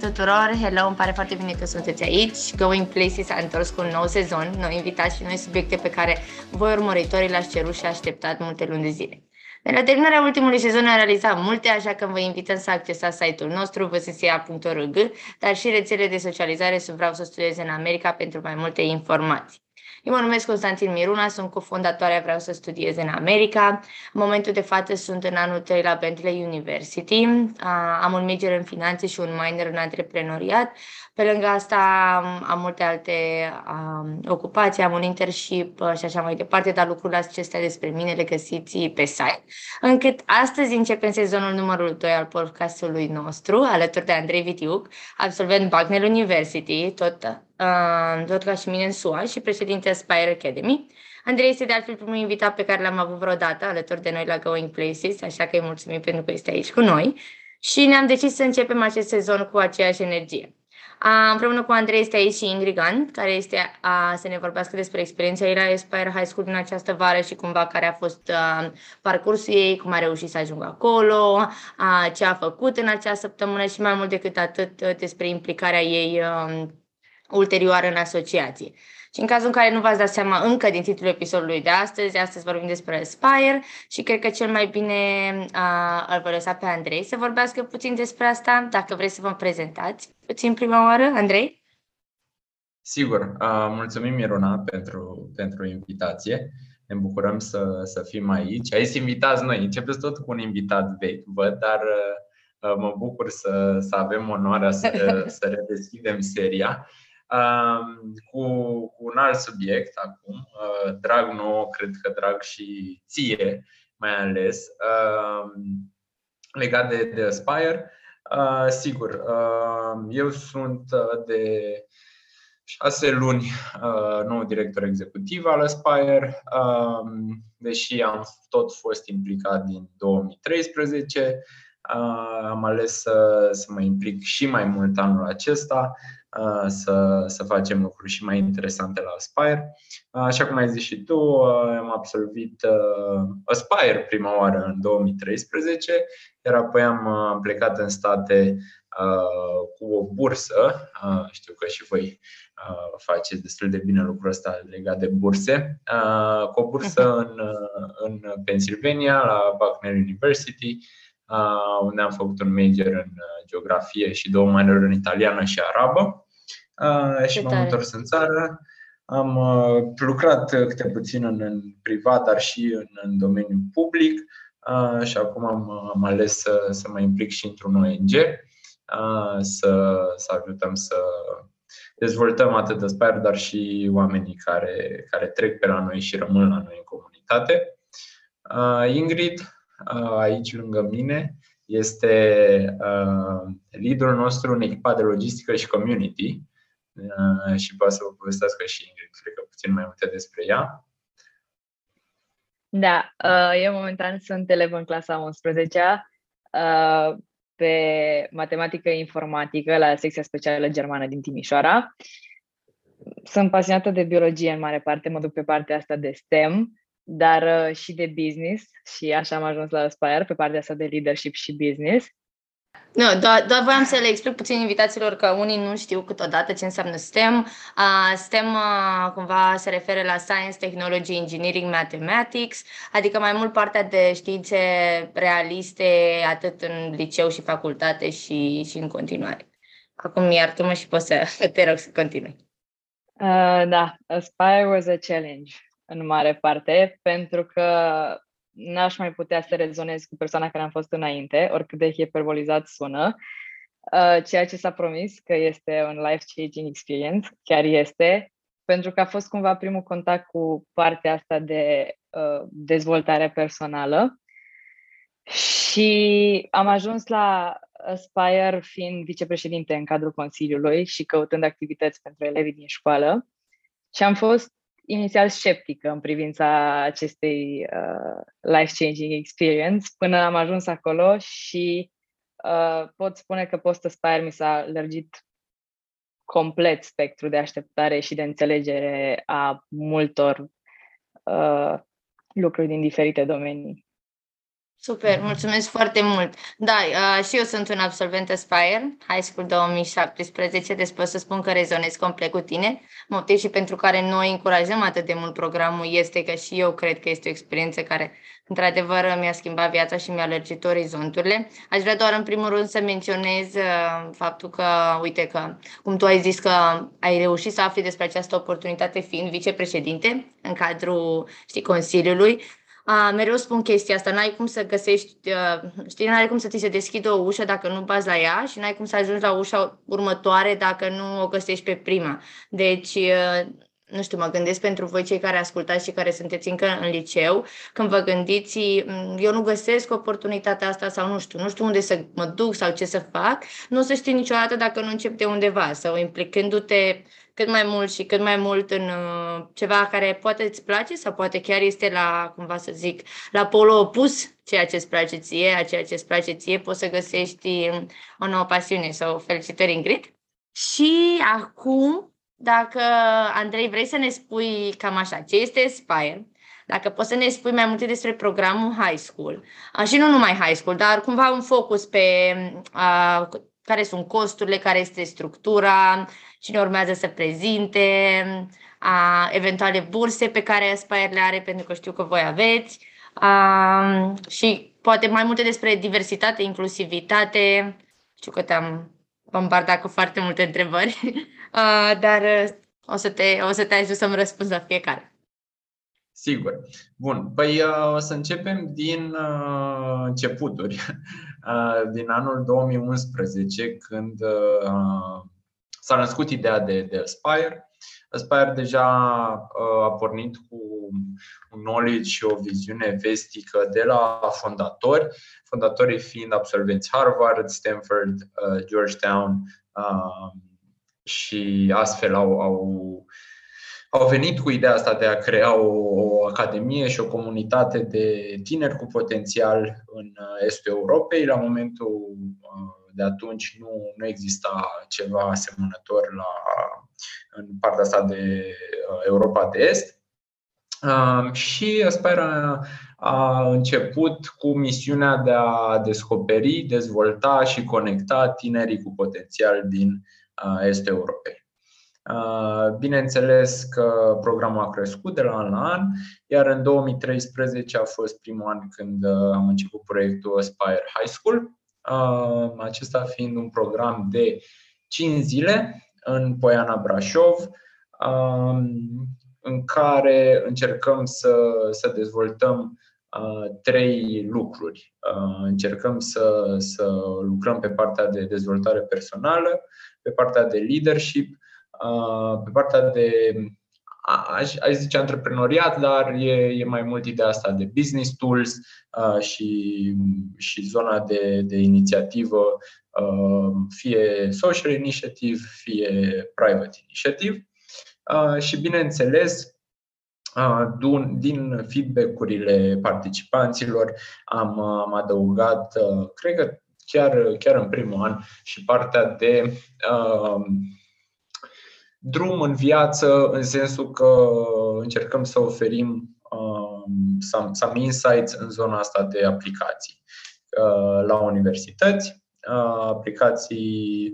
tuturor! Hello, îmi pare foarte bine că sunteți aici. Going Places a întors cu un nou sezon, noi invitați și noi subiecte pe care voi urmăritorii le-ați cerut și așteptat multe luni de zile. De la terminarea ultimului sezon am realizat multe, așa că vă invităm să accesați site-ul nostru vssia.org, dar și rețele de socializare sub Vreau să studiez în America pentru mai multe informații. Eu mă numesc Constantin Miruna, sunt cofondatoarea Vreau să studiez în America. În momentul de față sunt în anul 3 la Bentley University. Am un major în finanțe și un minor în antreprenoriat. Pe lângă asta am multe alte um, ocupații, am un internship și așa mai departe, dar lucrurile acestea despre mine le găsiți pe site. Încât astăzi începem sezonul numărul 2 al podcastului nostru, alături de Andrei Vitiuc, absolvent Bucknell University, tot Uh, tot ca și mine în SUA și președinte Aspire Academy. Andrei este de altfel primul invitat pe care l-am avut vreodată alături de noi la Going Places, așa că îi mulțumim pentru că este aici cu noi și ne-am decis să începem acest sezon cu aceeași energie. Uh, împreună cu Andrei este aici și Ingrid Gant, care este a, să ne vorbească despre experiența ei la Aspire High School din această vară și cumva care a fost uh, parcursul ei, cum a reușit să ajungă acolo, uh, ce a făcut în acea săptămână și mai mult decât atât uh, despre implicarea ei uh, ulterioară în asociație. Și în cazul în care nu v-ați dat seama încă din titlul episodului de astăzi, astăzi vorbim despre Aspire și cred că cel mai bine uh, îl voi lăsa pe Andrei să vorbească puțin despre asta, dacă vreți să vă prezentați puțin prima oară, Andrei? Sigur, uh, mulțumim Miruna pentru, pentru invitație. Ne bucurăm să, să fim aici. Aici invitați noi. Începeți tot cu un invitat vechi, văd, dar uh, mă bucur să, să avem onoarea să, să redeschidem seria cu, cu un alt subiect acum, uh, drag nouă, cred că drag și ție mai ales, legat de, de Aspire. Uh, sigur, uh, eu sunt de șase luni nou director executiv al Aspire, deși am tot fost implicat din 2013, am ales să, să mă implic și mai mult anul acesta să, să facem lucruri și mai interesante la Aspire. Așa cum ai zis și tu, am absolvit Aspire prima oară în 2013, iar apoi am plecat în state cu o bursă. Știu că și voi faceți destul de bine lucrul ăsta legat de burse. Cu o bursă mhm. în, în Pennsylvania, la Bucknell University, unde am făcut un major în geografie și două minor în italiană și arabă și m-am întors în țară. Am uh, lucrat câte puțin în, în privat, dar și în, în domeniul public și acum am, am ales să, să mă implic și într-un ONG, să, să ajutăm să dezvoltăm atât Aspire, dar și oamenii care, care trec pe la noi și rămân la noi în comunitate. Ingrid, aici lângă mine, este liderul nostru în echipa de logistică și community Uh, și poate să vă povestească și Ingrid, cred că puțin mai multe despre ea. Da, uh, eu momentan sunt elev în clasa 11 uh, pe matematică informatică la secția specială germană din Timișoara. Sunt pasionată de biologie în mare parte, mă duc pe partea asta de STEM, dar și de business și așa am ajuns la Aspire pe partea asta de leadership și business. Nu, doar, doar voiam să le explic puțin invitațiilor că unii nu știu câteodată ce înseamnă STEM. Uh, STEM uh, cumva se referă la Science, Technology, Engineering, Mathematics, adică mai mult partea de științe realiste, atât în liceu și facultate și, și în continuare. Acum iartă-mă și poți să te rog să continui. Uh, da, Aspire was a challenge în mare parte, pentru că n-aș mai putea să rezonez cu persoana care am fost înainte, oricât de hiperbolizat sună. Uh, ceea ce s-a promis că este un life-changing experience, chiar este, pentru că a fost cumva primul contact cu partea asta de uh, dezvoltare personală și am ajuns la Aspire fiind vicepreședinte în cadrul Consiliului și căutând activități pentru elevii din școală și am fost inițial sceptică în privința acestei uh, life-changing experience până am ajuns acolo și uh, pot spune că Post Aspire mi s-a lărgit complet spectru de așteptare și de înțelegere a multor uh, lucruri din diferite domenii. Super, mulțumesc foarte mult. Da, uh, și eu sunt un absolvent Aspire, High School 2017, deci pot să spun că rezonez complet cu tine. Motiv și pentru care noi încurajăm atât de mult programul este că și eu cred că este o experiență care, într-adevăr, mi-a schimbat viața și mi-a lărgit orizonturile. Aș vrea doar, în primul rând, să menționez uh, faptul că, uite, că, cum tu ai zis că ai reușit să afli despre această oportunitate fiind vicepreședinte în cadrul, știi, Consiliului, a, mereu spun chestia asta, n-ai cum să găsești, uh, știi, n-ai cum să ți se deschidă o ușă dacă nu bazi la ea și n-ai cum să ajungi la ușa următoare dacă nu o găsești pe prima. Deci, uh, nu știu, mă gândesc pentru voi cei care ascultați și care sunteți încă în liceu, când vă gândiți, eu nu găsesc oportunitatea asta sau nu știu, nu știu unde să mă duc sau ce să fac, nu o să știi niciodată dacă nu începi de undeva sau implicându-te cât mai mult și cât mai mult în uh, ceva care poate îți place sau poate chiar este la, cumva să zic, la polul opus ceea ce îți place ție, a ceea ce îți place ție, poți să găsești um, o nouă pasiune sau felicitări, Ingrid. Și acum, dacă, Andrei, vrei să ne spui cam așa, ce este Aspire, dacă poți să ne spui mai multe despre programul high school, și nu numai high school, dar cumva un focus pe uh, care sunt costurile, care este structura, cine urmează să prezinte, a, eventuale burse pe care Aspire le are, pentru că știu că voi aveți, a, și poate mai multe despre diversitate, inclusivitate. Știu că te-am bombardat cu foarte multe întrebări, a, dar o să te, o să te ajut să-mi răspunzi la fiecare. Sigur. Bun. Păi o să începem din uh, începuturi, uh, din anul 2011, când uh, s-a născut ideea de, de Aspire. Aspire deja uh, a pornit cu un knowledge și o viziune vestică de la fondatori, fondatorii fiind absolvenți Harvard, Stanford, uh, Georgetown uh, și astfel au, au au venit cu ideea asta de a crea o, o academie și o comunitate de tineri cu potențial în estul Europei. La momentul de atunci nu, nu exista ceva asemănător la, în partea asta de uh, Europa de Est. Um, și Aspira a început cu misiunea de a descoperi, dezvolta și conecta tinerii cu potențial din uh, Estul Europei. Uh, bineînțeles că programul a crescut de la an la an, iar în 2013 a fost primul an când am început proiectul Aspire High School, acesta fiind un program de 5 zile în Poiana Brașov, în care încercăm să, să dezvoltăm trei lucruri. Încercăm să, să lucrăm pe partea de dezvoltare personală, pe partea de leadership, pe partea de aș, aș zice antreprenoriat, dar e, e mai mult ideea asta de business tools uh, și, și zona de, de inițiativă, uh, fie social initiative, fie private initiative. Uh, și bineînțeles, uh, din feedback-urile participanților am, am adăugat, uh, cred că chiar, chiar în primul an, și partea de uh, drum în viață, în sensul că încercăm să oferim um, some, some insights în zona asta de aplicații uh, la universități, uh, aplicații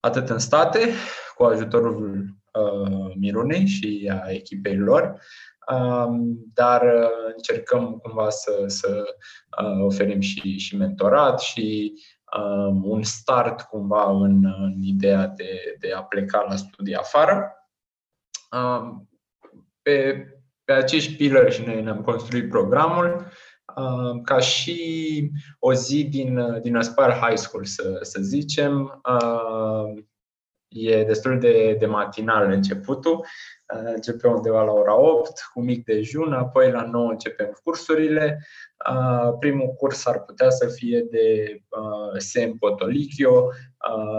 atât în state, cu ajutorul uh, Mirunei și a echipei lor, um, dar încercăm cumva să, să oferim și, și mentorat și um, un start cumva în, în ideea de, de a pleca la studii afară. Um, pe, pe acești pilări și noi ne-am construit programul um, ca și o zi din, din Aspire High School, să, să zicem. Um, e destul de, de matinal începutul. Începem undeva la ora 8 cu mic dejun, apoi la 9 începem cursurile. Primul curs ar putea să fie de Sem Potolichio,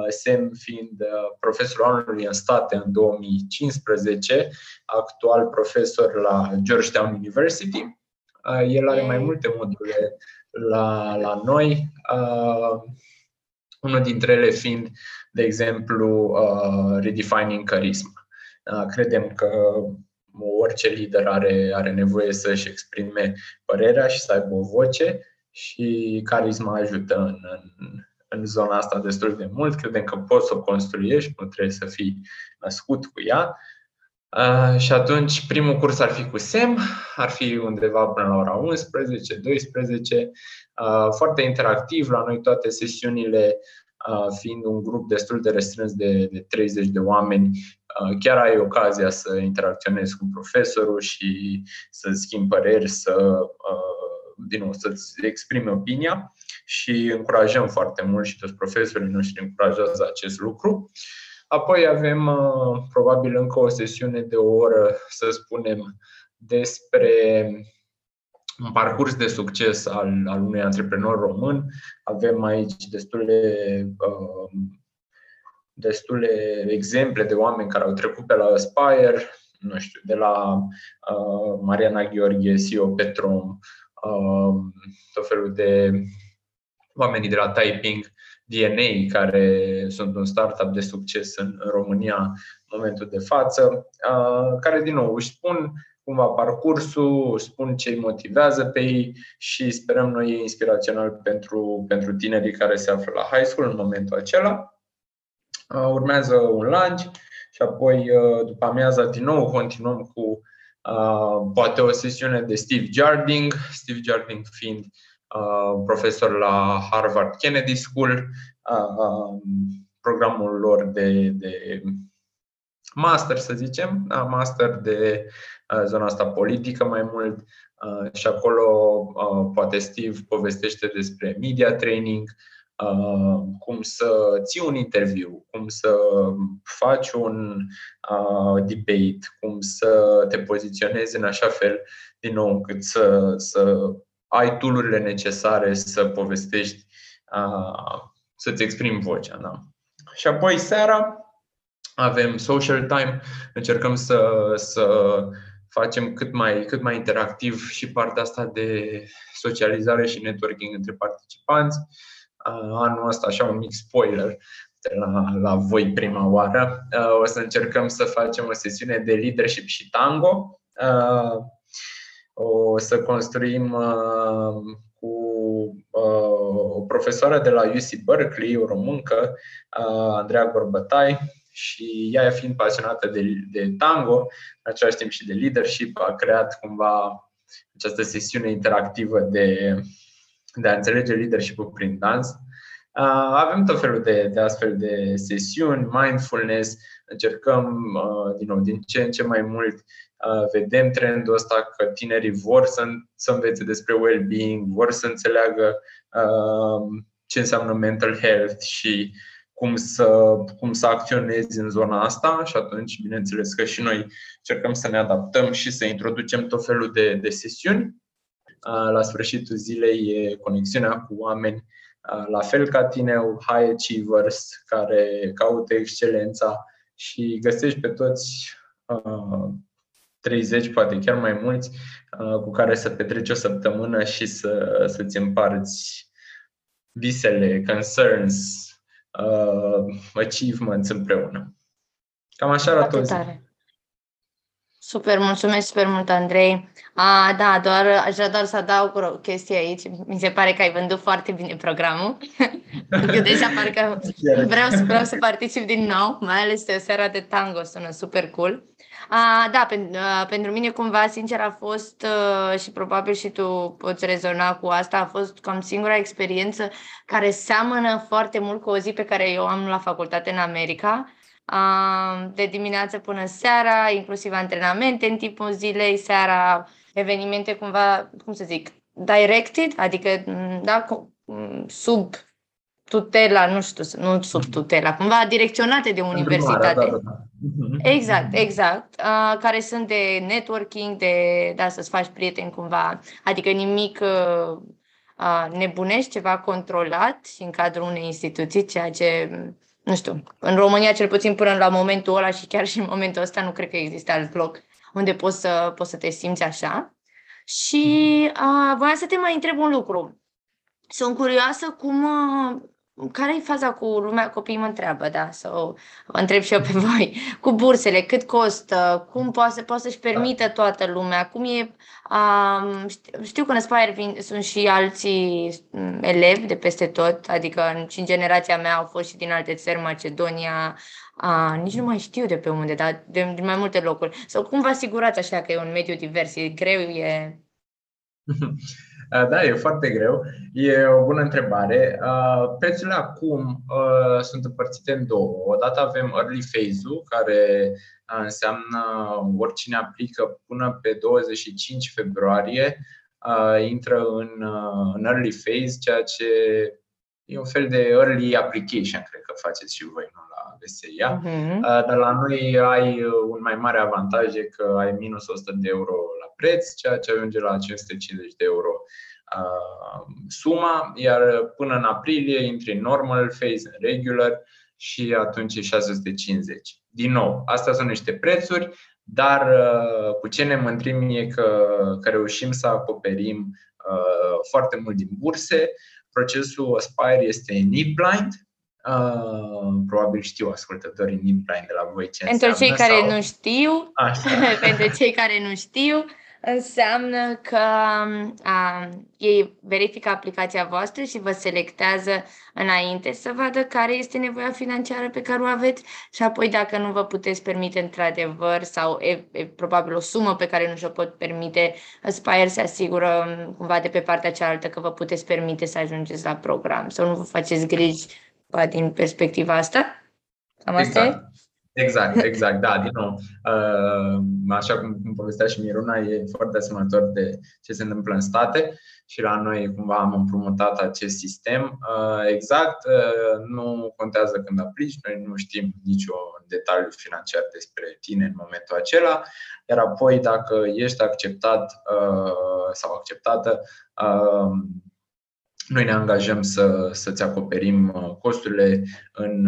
Sem fiind profesorul anului în state în 2015, actual profesor la Georgetown University. El are mai multe module la, la noi, unul dintre ele fiind, de exemplu, Redefining Charisma. Credem că orice lider are, are nevoie să-și exprime părerea și să aibă o voce și carisma ajută în, în, în zona asta destul de mult. Credem că poți să o construiești, nu trebuie să fii născut cu ea. Uh, și atunci primul curs ar fi cu SEM, ar fi undeva până la ora 11, 12, uh, foarte interactiv. La noi toate sesiunile fiind un grup destul de restrâns de, de 30 de oameni, chiar ai ocazia să interacționezi cu profesorul și să schimbi păreri, să, din nou, să-ți exprimi opinia și încurajăm foarte mult și toți profesorii noștri încurajează acest lucru. Apoi avem probabil încă o sesiune de o oră, să spunem, despre un parcurs de succes al, al unui antreprenor român. Avem aici destule, uh, destule exemple de oameni care au trecut pe la Aspire, nu știu, de la uh, Mariana Gheorghe, CEO Petrom, uh, tot felul de oamenii de la Typing, DNA, care sunt un startup de succes în România în momentul de față, uh, care, din nou, își spun cumva parcursul, spun ce îi motivează pe ei și sperăm noi e inspirațional pentru, pentru tinerii care se află la high school în momentul acela. Uh, urmează un lunch și apoi uh, după amiaza din nou continuăm cu uh, poate o sesiune de Steve Jarding, Steve Jarding fiind profesor la Harvard Kennedy School, um, programul lor de, de master, să zicem, da, master de Uh, zona asta politică mai mult uh, și acolo uh, poate Steve povestește despre media training, cum să ții un interviu, cum să faci un debate, cum să te poziționezi în așa fel, din nou, încât să, să ai tool necesare să povestești, să-ți exprimi vocea. Da? Și apoi seara avem social time, încercăm să, să facem cât mai, cât mai interactiv și partea asta de socializare și networking între participanți. Anul ăsta, așa un mic spoiler, la, la voi prima oară, o să încercăm să facem o sesiune de leadership și tango. O să construim cu o profesoară de la UC Berkeley, o româncă, Andreea Gorbătai, și ea, fiind pasionată de, de tango, în același timp și de leadership, a creat cumva această sesiune interactivă de, de a înțelege leadership-ul prin dans. Uh, avem tot felul de, de astfel de sesiuni, mindfulness, încercăm din nou, din ce în ce mai mult vedem trendul ăsta că tinerii vor să, să învețe despre well-being, vor să înțeleagă ce înseamnă mental health și cum să, cum să acționezi în zona asta și atunci, bineînțeles că și noi încercăm să ne adaptăm și să introducem tot felul de, de sesiuni. La sfârșitul zilei e conexiunea cu oameni la fel ca tine, high achievers care caută excelența și găsești pe toți 30, poate chiar mai mulți, cu care să petreci o săptămână și să, să-ți împarți visele, concerns, uh, achievements împreună. Cam așa arată tare. Super, mulțumesc super mult, Andrei. A, da, doar, aș vrea doar să adaug o chestie aici. Mi se pare că ai vândut foarte bine programul. Eu deja parcă vreau, vreau să particip din nou, mai ales seara de tango, sună super cool. A, da, pen, a, pentru mine cumva, sincer, a fost uh, și probabil și tu poți rezona cu asta, a fost cam singura experiență care seamănă foarte mult cu o zi pe care eu am la facultate în America, a, de dimineață până seara, inclusiv antrenamente în timpul zilei, seara evenimente cumva, cum să zic, directed, adică da, sub tutela, nu știu, nu sub tutela, cumva direcționate de universitate. Da, da, da. Mhm. Exact, exact. Uh, care sunt de networking, de da, să-ți faci prieteni cumva, adică nimic uh, uh, nebunești, ceva controlat și în cadrul unei instituții, ceea ce, nu știu, în România cel puțin până la momentul ăla și chiar și în momentul ăsta nu cred că există alt loc unde poți să, poți să te simți așa. Și uh, voiam să te mai întreb un lucru. Sunt curioasă cum, uh, care e faza cu lumea? Copiii mă întreabă, da, sau vă întreb și eu pe voi, cu bursele, cât costă, cum poate, poate să-și permită toată lumea, cum e, um, știu, știu că în Aspire vin, sunt și alții mm, elevi de peste tot, adică și în generația mea au fost și din alte țări, Macedonia, a, nici nu mai știu de pe unde, dar de, din mai multe locuri. Sau cum vă asigurați așa că e un mediu divers? E greu, e... Da, e foarte greu. E o bună întrebare. Prețurile acum sunt împărțite în două. Odată avem early phase-ul, care înseamnă oricine aplică până pe 25 februarie intră în, în early phase, ceea ce e un fel de early application, cred că faceți și voi, nu la VSIA. Uh-huh. Dar la noi ai un mai mare avantaj, că ai minus 100 de euro la preț, ceea ce ajunge la 550 de euro uh, suma, iar până în aprilie intri în normal phase, în regular și atunci e 650. Din nou, astea sunt niște prețuri, dar uh, cu ce ne mândrim e că, că reușim să acoperim uh, foarte mult din burse. Procesul Aspire este NIP-blind, Uh, probabil știu ascultătorii NIP-blind de la voi ce Pentru înseamnă, cei care sau... nu știu, pentru cei care nu știu, înseamnă că a, ei verifică aplicația voastră și vă selectează înainte să vadă care este nevoia financiară pe care o aveți și apoi dacă nu vă puteți permite într-adevăr sau e, e probabil o sumă pe care nu și-o pot permite, Aspire se asigură cumva de pe partea cealaltă că vă puteți permite să ajungeți la program sau nu vă faceți griji din perspectiva asta. Cam asta exact. e? Exact, exact, da, din nou. Uh, așa cum povestea și Miruna, e foarte asemănător de ce se întâmplă în state și la noi cumva am împrumutat acest sistem. Uh, exact, uh, nu contează când aplici, noi nu știm niciun detaliu financiar despre tine în momentul acela, iar apoi dacă ești acceptat sau acceptată, noi ne angajăm să, să-ți acoperim costurile în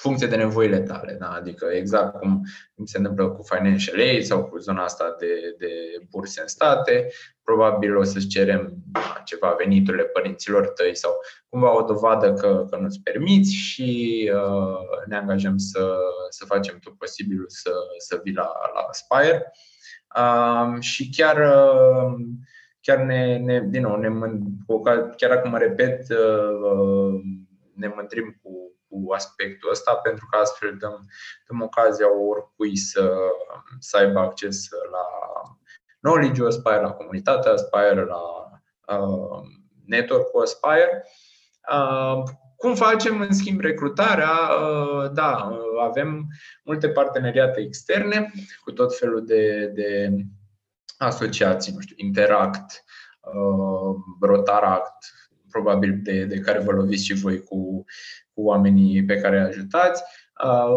funcție de nevoile tale. Da? Adică exact cum, cum se întâmplă cu financial aid sau cu zona asta de, de burse în state, probabil o să-ți cerem ceva veniturile părinților tăi sau cumva o dovadă că, că nu-ți permiți și uh, ne angajăm să, să facem tot posibilul să, să vii la, la Aspire. Uh, și chiar uh, chiar ne, ne din nou, ne, chiar acum mă repet, uh, ne mândrim cu cu aspectul ăsta, pentru că astfel dăm, dăm ocazia oricui să, să aibă acces la knowledge Aspire, la comunitatea Aspire, la uh, network-ul Aspire. Uh, cum facem, în schimb, recrutarea? Uh, da, uh, avem multe parteneriate externe cu tot felul de, de asociații, nu știu, Interact, uh, Rotaract, probabil de, de care vă loviți și voi cu, cu oamenii pe care îi ajutați,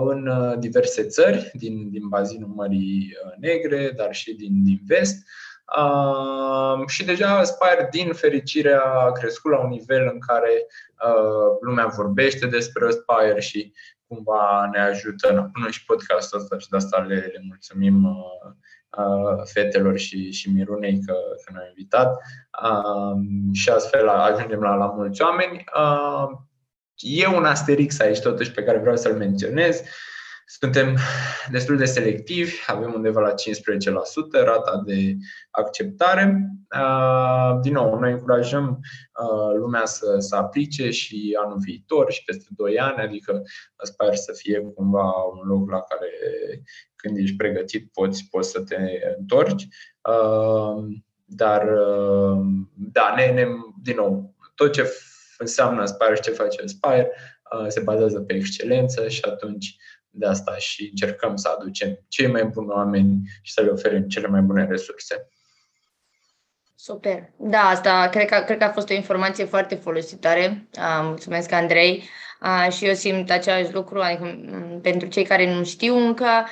în diverse țări din, din bazinul Mării Negre, dar și din, din vest. Uh, și deja Spire, din fericire, a crescut la un nivel în care uh, lumea vorbește despre Spire și cumva ne ajută în până și podcastul ăsta și de asta le, le mulțumim uh, fetelor și, și Mirunei că, că ne-au invitat și astfel ajungem la, la mulți oameni. E un asterix aici totuși pe care vreau să-l menționez. Suntem destul de selectivi, avem undeva la 15% rata de acceptare. Din nou, noi încurajăm lumea să, să aplice și anul viitor și peste 2 ani, adică sper să fie cumva un loc la care când ești pregătit poți, poți să te întorci. Dar, da, ne, ne, din nou, tot ce înseamnă Aspire și ce face Aspire se bazează pe excelență și atunci de asta și încercăm să aducem cei mai buni oameni și să le oferim cele mai bune resurse. Super. Da, asta cred că, cred că a fost o informație foarte folositoare. mulțumesc, Andrei. și eu simt același lucru, adică pentru cei care nu știu încă,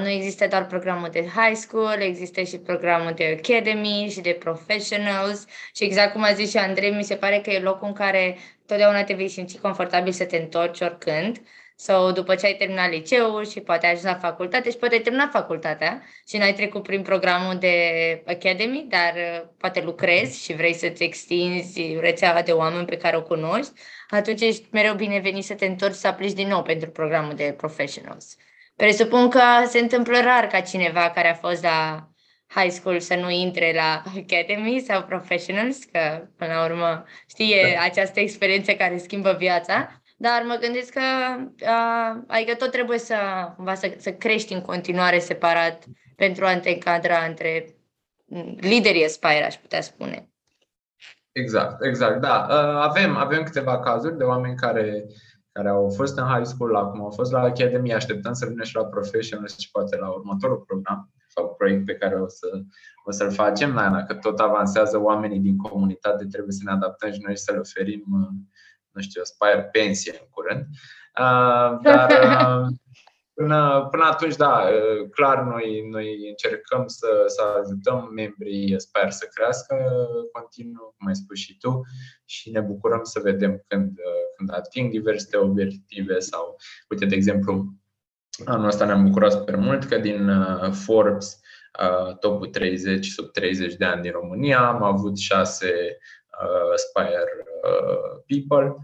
nu există doar programul de high school, există și programul de academy și de professionals și exact cum a zis și Andrei, mi se pare că e locul în care totdeauna te vei simți confortabil să te întorci oricând sau după ce ai terminat liceul și poate ai ajuns la facultate și poate ai terminat facultatea și n-ai trecut prin programul de Academy, dar uh, poate lucrezi și vrei să-ți extinzi rețeaua de oameni pe care o cunoști, atunci ești mereu binevenit să te întorci să aplici din nou pentru programul de Professionals. Presupun că se întâmplă rar ca cineva care a fost la high school să nu intre la Academy sau Professionals, că până la urmă știe da. această experiență care schimbă viața, dar mă gândesc că uh, adică tot trebuie să, să, să crești în continuare separat pentru a te încadra între liderii Aspire, aș putea spune. Exact, exact, da. Avem, avem câteva cazuri de oameni care, care au fost în high school, acum au fost la Academy, așteptăm să vină și la Professional și poate la următorul program sau proiect pe care o, să, o să-l facem. Da, că tot avansează oamenii din comunitate, trebuie să ne adaptăm și noi să le oferim, nu știu, Spire pensie în curând. Uh, dar uh, până, până atunci, da, uh, clar, noi, noi încercăm să, să ajutăm membrii Spire să crească continuu, cum ai spus și tu, și ne bucurăm să vedem când, când ating diverse obiective sau, uite, de exemplu, Anul ăsta ne-am bucurat super mult că din uh, Forbes uh, topul 30 sub 30 de ani din România am avut șase uh, Spire People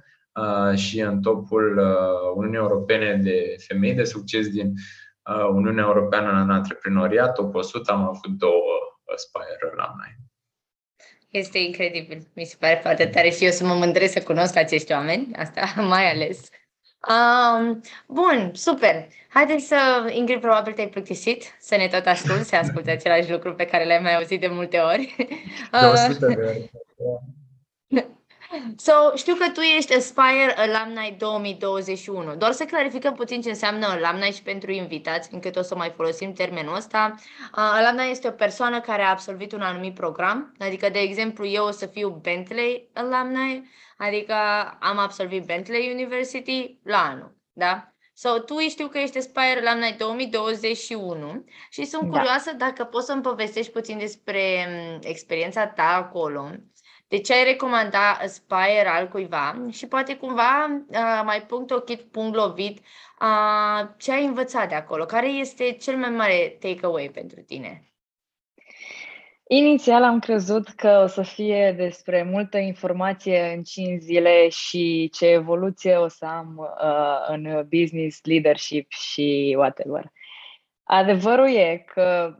și în topul Uniunii Europene de femei de succes din Uniunea Europeană în antreprenoriat, top 100, am avut două Spire Alumni. Este incredibil, mi se pare foarte tare și eu să mă mândresc să cunosc acești oameni, asta mai ales. Um, bun, super. Haideți să, Ingrid, probabil te-ai plictisit să ne tot asculti, să asculti același lucru pe care le-ai mai auzit de multe ori. De de ori. So, știu că tu ești Aspire Alumni 2021. Doar să clarificăm puțin ce înseamnă Alumni și pentru invitați, încât o să mai folosim termenul ăsta. Uh, alumni este o persoană care a absolvit un anumit program, adică, de exemplu, eu o să fiu Bentley Alumni, adică am absolvit Bentley University la anul, da? So, tu știu că ești Aspire Alumni 2021 și sunt da. curioasă dacă poți să-mi povestești puțin despre mm, experiența ta acolo de ce ai recomanda Aspire al cuiva și poate cumva uh, mai punct ochit, punct lovit, uh, ce ai învățat de acolo? Care este cel mai mare takeaway pentru tine? Inițial am crezut că o să fie despre multă informație în 5 zile și ce evoluție o să am uh, în business, leadership și whatever. Adevărul e că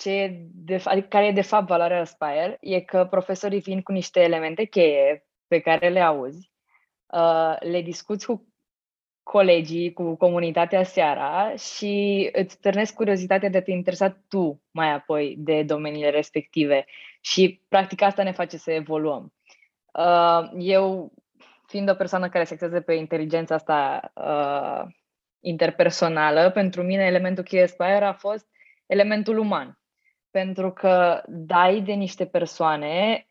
ce e de, adică care e de fapt valoarea Aspire e că profesorii vin cu niște elemente cheie pe care le auzi, uh, le discuți cu colegii, cu comunitatea seara și îți târnesc curiozitatea de a te interesa tu mai apoi de domeniile respective și practic asta ne face să evoluăm. Uh, eu, fiind o persoană care se axează pe inteligența asta uh, interpersonală, pentru mine elementul cheie Aspire a fost elementul uman pentru că dai de niște persoane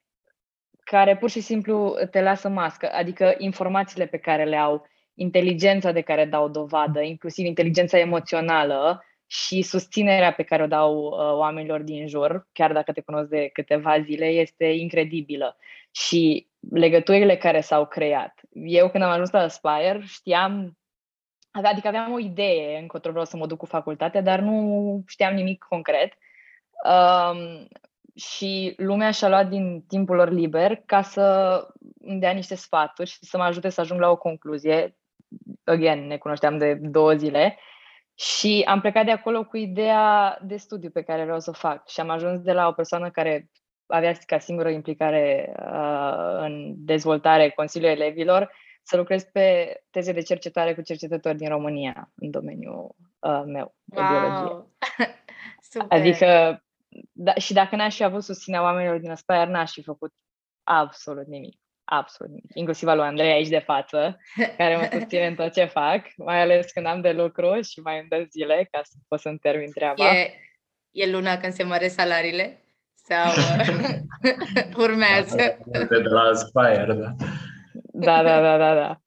care pur și simplu te lasă mască, adică informațiile pe care le au, inteligența de care dau dovadă, inclusiv inteligența emoțională și susținerea pe care o dau uh, oamenilor din jur, chiar dacă te cunosc de câteva zile, este incredibilă. Și legăturile care s-au creat. Eu când am ajuns la Aspire știam, adică aveam o idee încotro vreau să mă duc cu facultatea, dar nu știam nimic concret. Um, și lumea și-a luat din timpul lor liber ca să îmi dea niște sfaturi și să mă ajute să ajung la o concluzie. Again, ne cunoșteam de două zile și am plecat de acolo cu ideea de studiu pe care vreau să o fac și am ajuns de la o persoană care avea ca singură implicare uh, în dezvoltare Consiliul Elevilor să lucrez pe teze de cercetare cu cercetători din România în domeniul uh, meu de wow. biologie. Super. Adică da, și dacă n-aș fi avut susținerea oamenilor din Aspire, n-aș fi făcut absolut nimic. Absolut nimic. Inclusiv al lui Andrei aici de față, care mă susține în tot ce fac, mai ales când am de lucru și mai îmi dă zile ca să pot să-mi termin treaba. E, e luna când se măresc salariile? Sau urmează? De la Aspire, da. Da, da, da, da, da.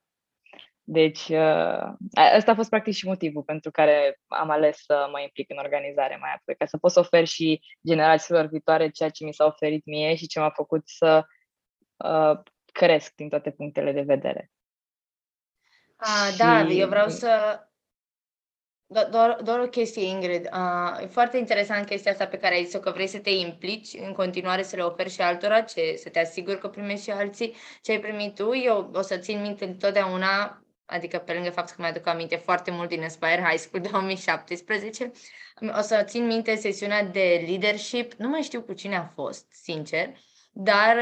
Deci, uh, ăsta a fost practic și motivul pentru care am ales să mă implic în organizare mai apoi, ca să pot să ofer și generațiilor viitoare ceea ce mi s-a oferit mie și ce m-a făcut să uh, cresc din toate punctele de vedere. Ah, da, eu vreau să doar, doar o chestie, Ingrid. Uh, e foarte interesant chestia asta pe care ai zis-o, că vrei să te implici în continuare să le oferi și altora, ce, să te asiguri că primești și alții ce ai primit tu. Eu o să țin minte întotdeauna, adică pe lângă faptul că mi-aduc aminte foarte mult din Aspire High School 2017, o să țin minte sesiunea de leadership, nu mai știu cu cine a fost, sincer, dar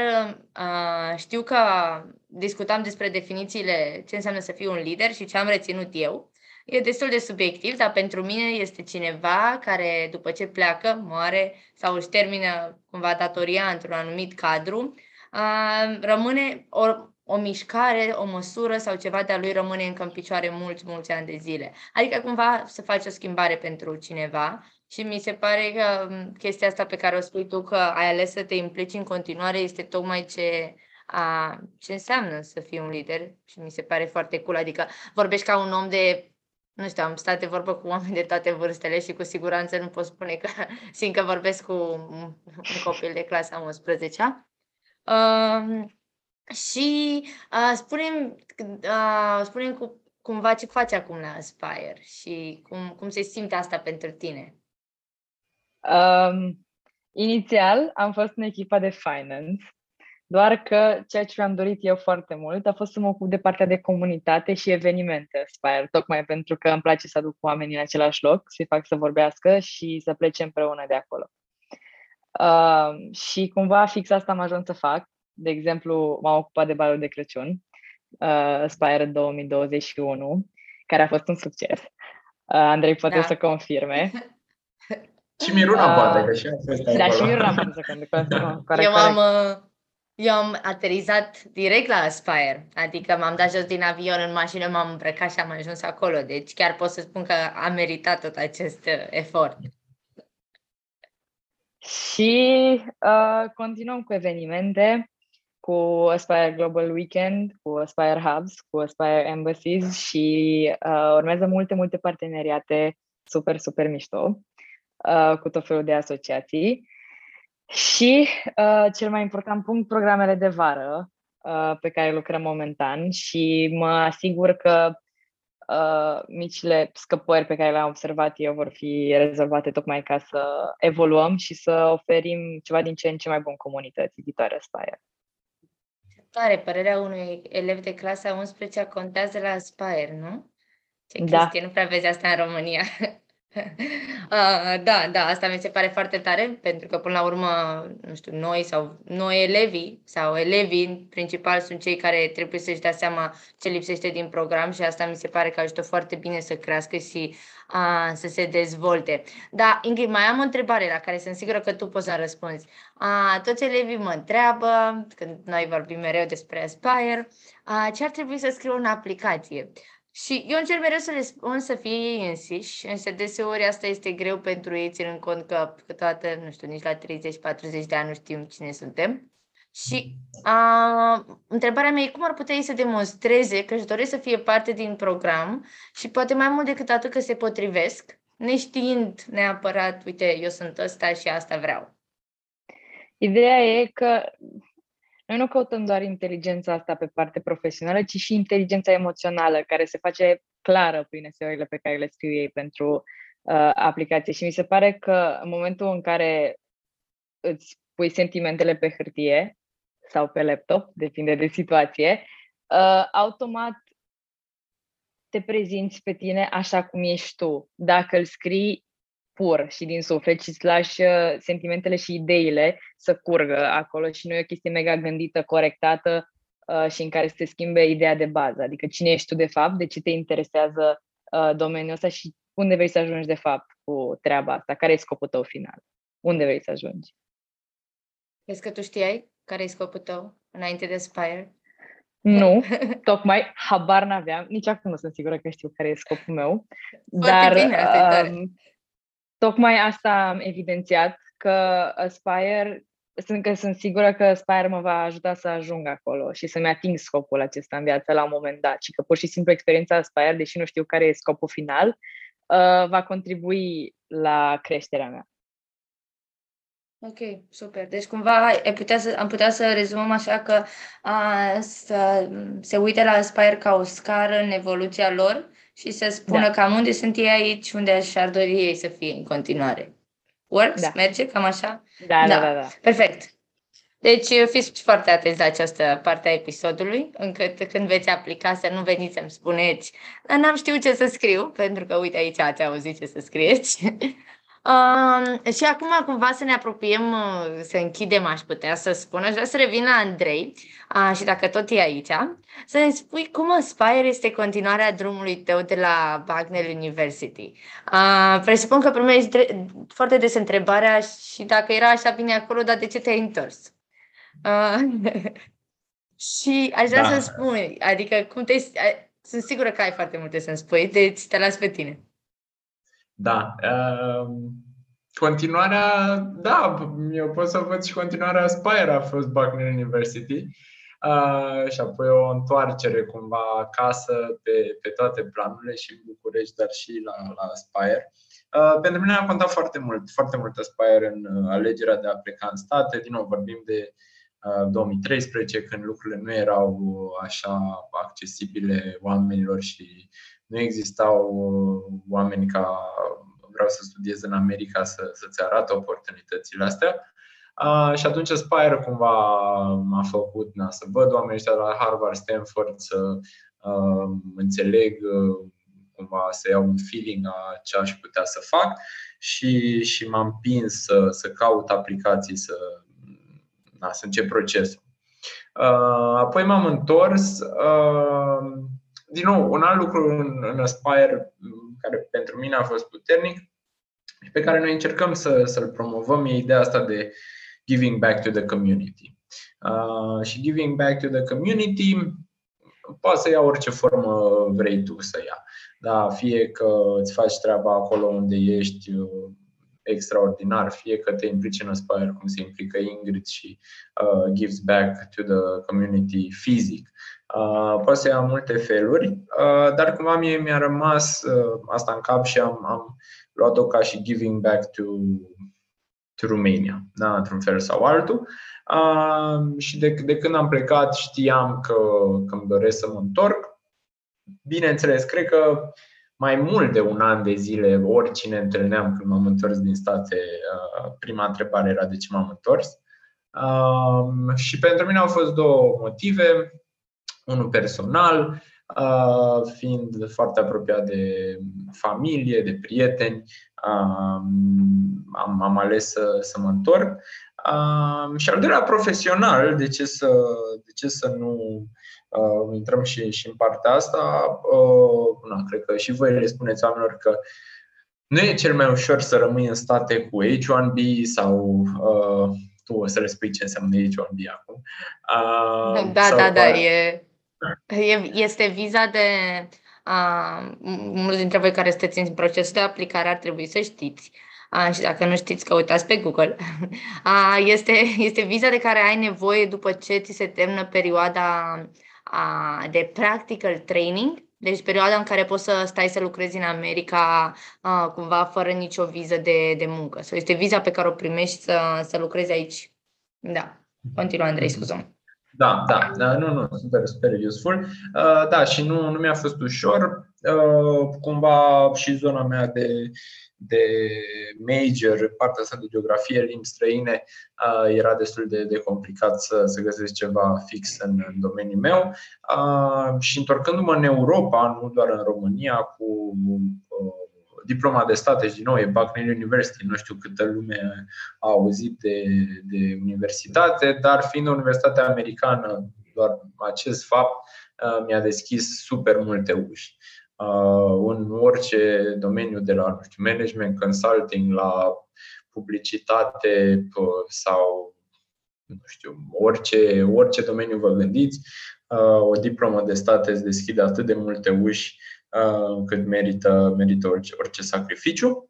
uh, știu că discutam despre definițiile ce înseamnă să fiu un lider și ce am reținut eu. E destul de subiectiv, dar pentru mine este cineva care după ce pleacă, moare sau își termină cumva datoria într-un anumit cadru, uh, rămâne o, o mișcare, o măsură sau ceva de-a lui rămâne încă în picioare mulți, mulți ani de zile. Adică cumva să faci o schimbare pentru cineva și mi se pare că chestia asta pe care o spui tu, că ai ales să te implici în continuare, este tocmai ce, a, ce înseamnă să fii un lider și mi se pare foarte cool. Adică vorbești ca un om de nu știu, am stat de vorbă cu oameni de toate vârstele și cu siguranță nu pot spune că simt că vorbesc cu un copil de clasa 11 uh, și uh, spunem, uh, spunem cu, cumva ce faci acum la Aspire și cum, cum se simte asta pentru tine. Um, inițial am fost în echipa de finance doar că ceea ce mi-am dorit eu foarte mult a fost să mă ocup de partea de comunitate și evenimente Spire, tocmai pentru că îmi place să aduc oamenii în același loc, să-i fac să vorbească și să plece împreună de acolo. Uh, și cumva fix asta am ajuns să fac. De exemplu, m-am ocupat de balul de Crăciun, uh, Spire 2021, care a fost un succes. Uh, Andrei poate da. să confirme. Și Miruna uh, poate, că și a fost Da, și Miruna poate să confirme. Eu am, uh, eu am aterizat direct la Aspire, adică m-am dat jos din avion în mașină, m-am îmbrăcat și am ajuns acolo, deci chiar pot să spun că am meritat tot acest uh, efort. Și uh, continuăm cu evenimente, cu Aspire Global Weekend, cu Aspire Hubs, cu Aspire Embassies și uh, urmează multe, multe parteneriate super, super mișto uh, cu tot felul de asociații. Și uh, cel mai important punct, programele de vară uh, pe care lucrăm momentan și mă asigur că uh, micile scăpări pe care le-am observat eu vor fi rezolvate tocmai ca să evoluăm și să oferim ceva din ce în ce mai bun comunității viitoare Aspire. Tare, părerea unui elev de clasa 11 contează la Aspire, nu? Ce da. chestie, nu prea vezi asta în România. Uh, da, da, asta mi se pare foarte tare, pentru că până la urmă, nu știu, noi sau noi elevii sau elevii în principal sunt cei care trebuie să-și dea seama ce lipsește din program și asta mi se pare că ajută foarte bine să crească și uh, să se dezvolte. Da, Ingrid, mai am o întrebare la care sunt sigură că tu poți să răspunzi. Uh, toți elevii mă întreabă, când noi vorbim mereu despre Aspire, uh, ce ar trebui să scriu în aplicație. Și eu încerc mereu să le spun să fie ei însiși, însă deseori asta este greu pentru ei, ținând cont că câteodată, nu știu, nici la 30-40 de ani nu știm cine suntem. Și a, întrebarea mea e cum ar putea ei să demonstreze că își doresc să fie parte din program și poate mai mult decât atât că se potrivesc, neștiind neapărat, uite, eu sunt ăsta și asta vreau. Ideea e că noi nu căutăm doar inteligența asta pe parte profesională, ci și inteligența emoțională, care se face clară prin eseorile pe care le scriu ei pentru uh, aplicație. Și mi se pare că în momentul în care îți pui sentimentele pe hârtie sau pe laptop, depinde de situație, uh, automat te prezinți pe tine așa cum ești tu. Dacă îl scrii pur și din suflet și îți lași uh, sentimentele și ideile să curgă acolo și nu e o chestie mega gândită, corectată uh, și în care să te schimbe ideea de bază. Adică cine ești tu de fapt, de ce te interesează uh, domeniul ăsta și unde vrei să ajungi de fapt cu treaba asta, care e scopul tău final, unde vrei să ajungi. Crezi că tu știai care e scopul tău înainte de Spire? Nu, tocmai habar n-aveam, nici acum nu sunt sigură că știu care e scopul meu. Foarte dar bine, asta uh, tocmai asta am evidențiat, că Aspire, sunt, că sunt sigură că Aspire mă va ajuta să ajung acolo și să-mi ating scopul acesta în viață la un moment dat și că pur și simplu experiența Aspire, deși nu știu care e scopul final, uh, va contribui la creșterea mea. Ok, super. Deci cumva ai putea să, am putea să rezumăm așa că a, să se uite la Aspire ca o scară în evoluția lor și să spună da. cam unde sunt ei aici, unde și-ar dori ei să fie în continuare. Works? Da. Merge cam așa? Da, da, da. da, da. Perfect. Deci fiți foarte atenți la această parte a episodului, încât când veți aplica să nu veniți să-mi spuneți n-am știut ce să scriu, pentru că uite aici ați auzit ce să scrieți. Uh, și acum cumva să ne apropiem, uh, să închidem, aș putea să spun. Aș vrea să revin la Andrei uh, și dacă tot e aici, să ne spui cum Aspire este continuarea drumului tău de la Bagnell University. Uh, presupun că primești foarte des întrebarea și dacă era așa bine acolo, dar de ce te-ai întors? Uh, și aș vrea da. să spui, adică cum te... Sunt sigură că ai foarte multe să-mi spui, deci te las pe tine. Da. Uh, continuarea, da, eu pot să văd și continuarea Aspire a fost Buckner University. Uh, și apoi o întoarcere cumva acasă pe, pe toate planurile și în București, dar și la, la Aspire. Uh, pentru mine a contat foarte mult, foarte mult Aspire în uh, alegerea de a pleca în state. Din nou vorbim de uh, 2013, când lucrurile nu erau așa accesibile oamenilor și nu existau uh, oameni ca vreau să studiez în America să, să-ți arată oportunitățile astea. Uh, și atunci Spire cumva m-a făcut na, să văd oamenii ăștia la Harvard, Stanford, să uh, înțeleg uh, cumva să iau un feeling a ce aș putea să fac și, și m-am împins să, să caut aplicații, să, na, să încep procesul. Uh, apoi m-am întors. Uh, din nou, un alt lucru în, în Aspire care pentru mine a fost puternic și pe care noi încercăm să, să-l promovăm e ideea asta de giving back to the community. Uh, și giving back to the community poate să ia orice formă vrei tu să ia. Da, fie că îți faci treaba acolo unde ești uh, extraordinar, fie că te implici în Aspire, cum se implică Ingrid și uh, gives back to the community fizic. Uh, poate să ia multe feluri, uh, dar cumva mie mi-a rămas uh, asta în cap și am, am luat-o ca și giving back to, to Romania, da, într-un fel sau altul. Uh, și de, de când am plecat știam că, că îmi doresc să mă întorc. Bineînțeles, cred că mai mult de un an de zile, oricine întâlneam când m-am întors din state, uh, prima întrebare era de ce m-am întors. Uh, și pentru mine au fost două motive unul personal, fiind foarte apropiat de familie, de prieteni, am, am ales să, să mă întorc. Și al doilea, profesional, de ce să, de ce să nu uh, intrăm și, și în partea asta? Uh, na, cred că și voi le spuneți oamenilor că nu e cel mai ușor să rămâi în state cu H1B sau uh, tu o să le spui ce înseamnă H1B acum. Uh, da, da, da, e este viza de uh, mulți dintre voi care sunteți în procesul de aplicare ar trebui să știți. Uh, și dacă nu știți, căutați pe Google. Uh, este, este viza de care ai nevoie după ce ți se termină perioada uh, de practical training, deci perioada în care poți să stai să lucrezi în America uh, cumva fără nicio viză de, de muncă. So, este viza pe care o primești să, să lucrezi aici. Da. Continuă, Andrei, scuză da, da, da, nu, nu, super, super useful. Uh, da, și nu, nu mi-a fost ușor. Uh, cumva și zona mea de, de major, partea asta de geografie, limbi străine, uh, era destul de, de complicat să, să găsesc ceva fix în, în domeniul meu. Uh, și întorcându-mă în Europa, nu doar în România, cu uh, diploma de state și din nou e Bucknell University, nu știu câtă lume a auzit de, de universitate, dar fiind o universitate americană, doar acest fapt uh, mi-a deschis super multe uși. Uh, în orice domeniu de la nu știu, management, consulting, la publicitate uh, sau nu știu, orice, orice domeniu vă gândiți, o diplomă de state îți deschide atât de multe uși Uh, cât merită, merită orice, orice sacrificiu.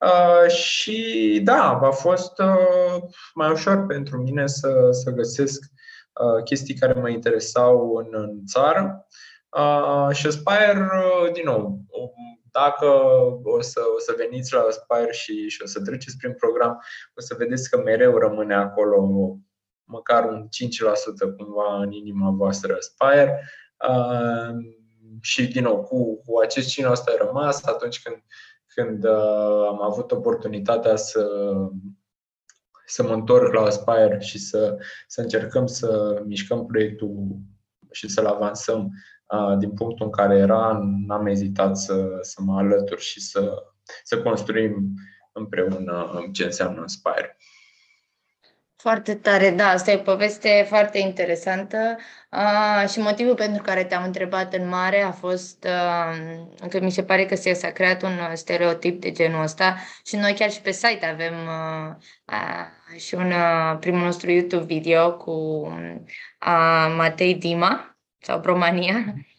Uh, și da, a fost uh, mai ușor pentru mine să, să găsesc uh, chestii care mă interesau în, în țară. Uh, și Aspire, uh, din nou, dacă o să, o să veniți la Aspire și, și o să treceți prin program, o să vedeți că mereu rămâne acolo măcar un 5% cumva în inima voastră Aspire. Uh, și din nou, cu, cu acest 5% rămas atunci când, când uh, am avut oportunitatea să să mă întorc la Aspire și să, să încercăm să mișcăm proiectul și să-l avansăm uh, din punctul în care era, n-am ezitat să, să mă alătur și să, să construim împreună ce înseamnă Aspire. Foarte tare, da, asta e o poveste foarte interesantă. Uh, și motivul pentru care te-am întrebat în mare a fost uh, că mi se pare că s-a creat un stereotip de genul ăsta și noi chiar și pe site avem uh, uh, și un uh, primul nostru YouTube video cu uh, Matei Dima sau Promania uh,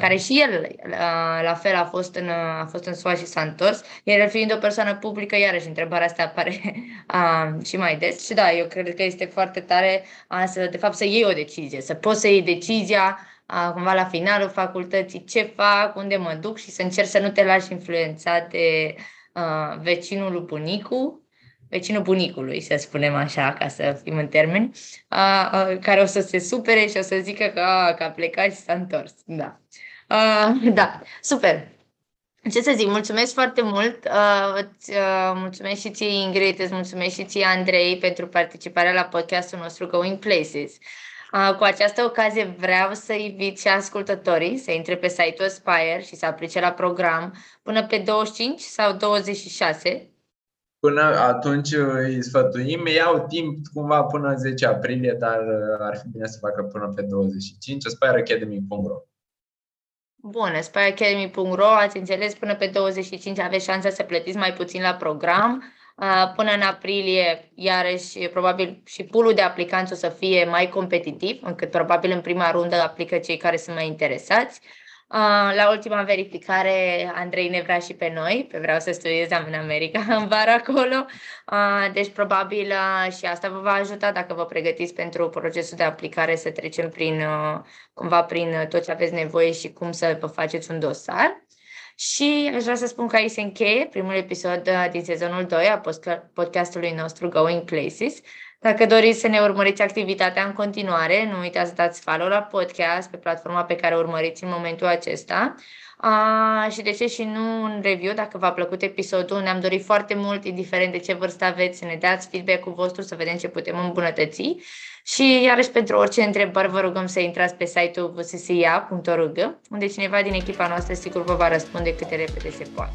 care și el uh, la fel a fost, în, a fost în SUA și s-a întors, iar el fiind o persoană publică, iarăși întrebarea asta apare uh, și mai des. Și da, eu cred că este foarte tare uh, să, de fapt, să iei o decizie, să poți să iei decizia uh, cumva la finalul facultății, ce fac, unde mă duc și să încerci să nu te lași influențat de uh, vecinul lui bunicu, vecinul bunicului, să spunem așa, ca să fim în termeni, a, a, care o să se supere și o să zică că a, că a plecat și s-a întors. Da. A, da, super. Ce să zic, mulțumesc foarte mult, uh, îți, uh, mulțumesc și ție Ingrid, îți mulțumesc și ție Andrei pentru participarea la podcastul nostru Going Places. Uh, cu această ocazie vreau să invit și ascultătorii să intre pe site-ul Aspire și să aplice la program până pe 25 sau 26 Până atunci îi sfătuim, iau timp cumva până 10 aprilie, dar uh, ar fi bine să facă până pe 25, spireacademy.ro Bun, spireacademy.ro, ați înțeles, până pe 25 aveți șansa să plătiți mai puțin la program. Uh, până în aprilie, iarăși, probabil și pulul de aplicanți o să fie mai competitiv, încât probabil în prima rundă aplică cei care sunt mai interesați. La ultima verificare, Andrei ne vrea și pe noi, pe vreau să studiez în America, în vara acolo. Deci, probabil, și asta vă va ajuta dacă vă pregătiți pentru procesul de aplicare să trecem prin, cumva prin tot ce aveți nevoie și cum să vă faceți un dosar. Și aș vrea să spun că aici se încheie primul episod din sezonul 2 a podcastului nostru Going Places. Dacă doriți să ne urmăriți activitatea în continuare, nu uitați să dați follow la podcast pe platforma pe care o urmăriți în momentul acesta. A, și de ce și nu un review, dacă v-a plăcut episodul, ne-am dorit foarte mult, indiferent de ce vârstă aveți, să ne dați feedback-ul vostru, să vedem ce putem îmbunătăți. Și iarăși pentru orice întrebări vă rugăm să intrați pe site-ul vssia.org, unde cineva din echipa noastră sigur vă va răspunde cât de repede se poate.